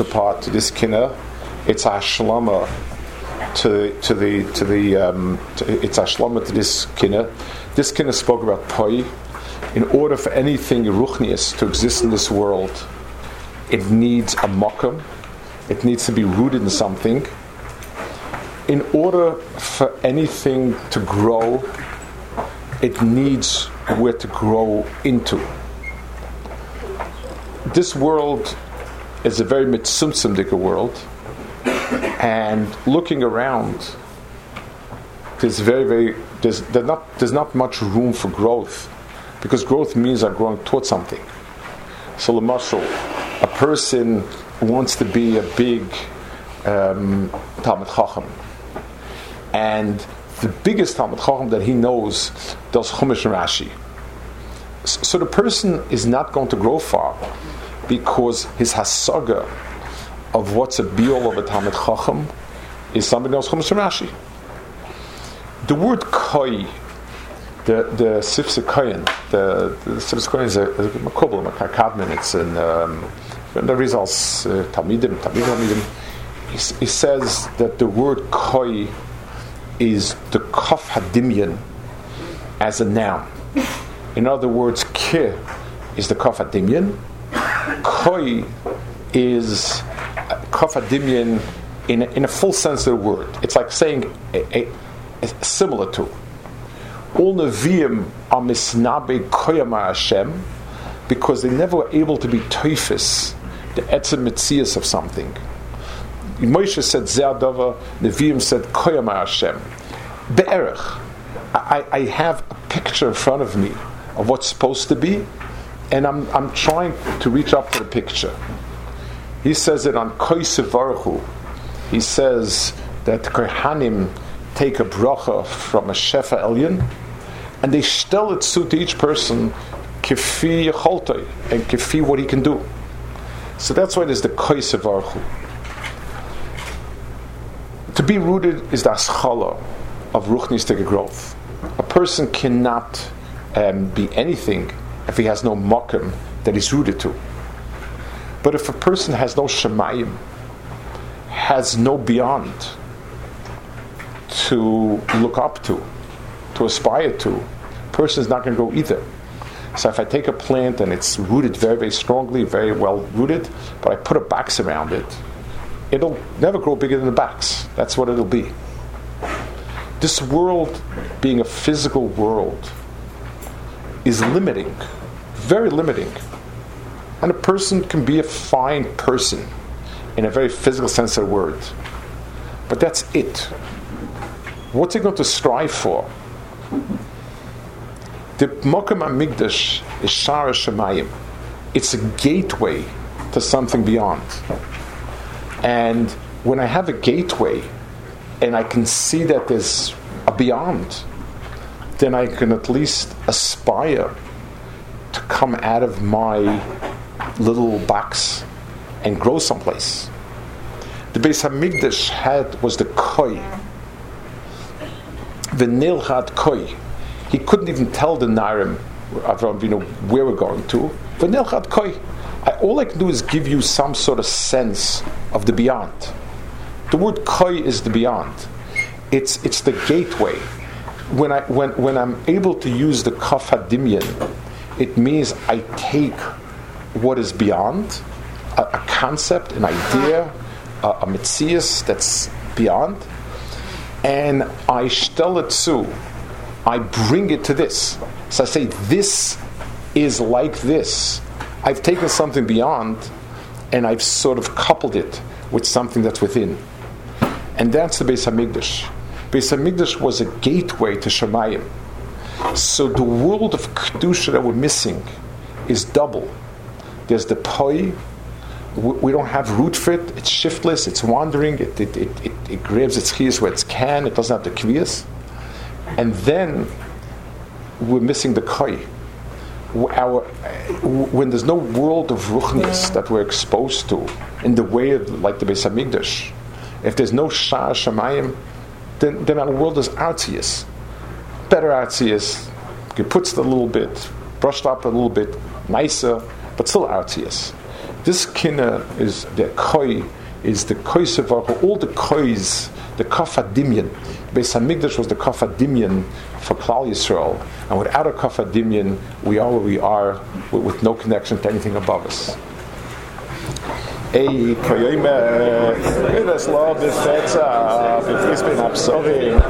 counterpart to this kinna. It's a shlama to to the to the um, to, it's a shlama to this kinna. This kinna spoke about poi. In order for anything ruchnius to exist in this world, it needs a mokum. It needs to be rooted in something. In order for anything to grow, it needs where to grow into. This world is a very mitzumtzumdika world, and looking around, there's very, very there's, there's not there's not much room for growth, because growth means I'm growing towards something. So, muscle, a person wants to be a big um, Talmud Chacham, and the biggest Talmud Chacham that he knows does Chumash and Rashi. So the person is not going to grow far because his hasaga of what's a biol of a Talmud Chacham is somebody else Chumash Rashi. The word koi, the the Sifsa Koyin, the the Sifsa Koyin is a, a a. It's in um, the results uh, Talmidim, Talmidim. He, he says that the word koi is the kaf hadimyan as a noun. In other words, ki is the kaf hadimyan, koi is kaf hadimyan in, in a full sense of the word. It's like saying a, a, a similar to. All neviim are misnabe koyama Hashem because they never were able to be teifis, the etzem mitzias of something. Moshe said Zeadava, Nevi'im said Koyama Hashem. Be'erech. I, I have a picture in front of me of what's supposed to be, and I'm, I'm trying to reach up to the picture. He says it on Koisevarchu. He says that Kohanim take a bracha from a Shefa Elyon, and they tell it to each person kifi yecholtoi, and kifi what he can do. So that's why there's the Koisevarchu. To be rooted is the aschala of ruchnistic growth. A person cannot um, be anything if he has no mokum that he's rooted to. But if a person has no shemayim, has no beyond to look up to, to aspire to, person is not going to go either. So if I take a plant and it's rooted very, very strongly, very well rooted, but I put a box around it, it'll never grow bigger than the box. That's what it'll be. This world, being a physical world, is limiting, very limiting. And a person can be a fine person in a very physical sense of the word. But that's it. What's he going to strive for? The Mokum Hamikdash is Shara Shemayim. It's a gateway to something beyond. And when I have a gateway and I can see that there's a beyond, then I can at least aspire to come out of my little box and grow someplace. The Beis Hamikdash had was the koi, the nilchat koi. He couldn't even tell the Narim, you know, where we're going to. The nilchat koi. I, all I can do is give you some sort of sense of the beyond. The word koi is the beyond. It's it's the gateway. When I when when I'm able to use the kaf hadimyan, it means I take what is beyond, a, a concept, an idea, a, a mitzias that's beyond, and I stel it to, I bring it to this. So I say, this is like this. I've taken something beyond and I've sort of coupled it with something that's within. And that's the Beis Hamikdash. Beis Hamikdash was a gateway to Shemayim. So the world of Kedusha that we're missing is double. There's the poi. We don't have root for it. It's shiftless. It's wandering. It, it, it, it, grabs its chiyas where it can. It doesn't have the kviyas. And then we're missing the koi our when there's no world of ruchnis that we're exposed to in the way of like the Beis Hamikdash, if there's no Shah Shemayim, then, then our world is artsius. Better artsius, puts a little bit, brushed up a little bit, nicer, but still artsius. This kina is the koi, is the koi all the kois, the kafadimian. Beis Hamikdash was the kafadimian for Klal Yisrael, and without a kafadimian, we are where we are with, no connection to anything above us. Ey, koyoyme, das lo befetza, befrisbin absovim,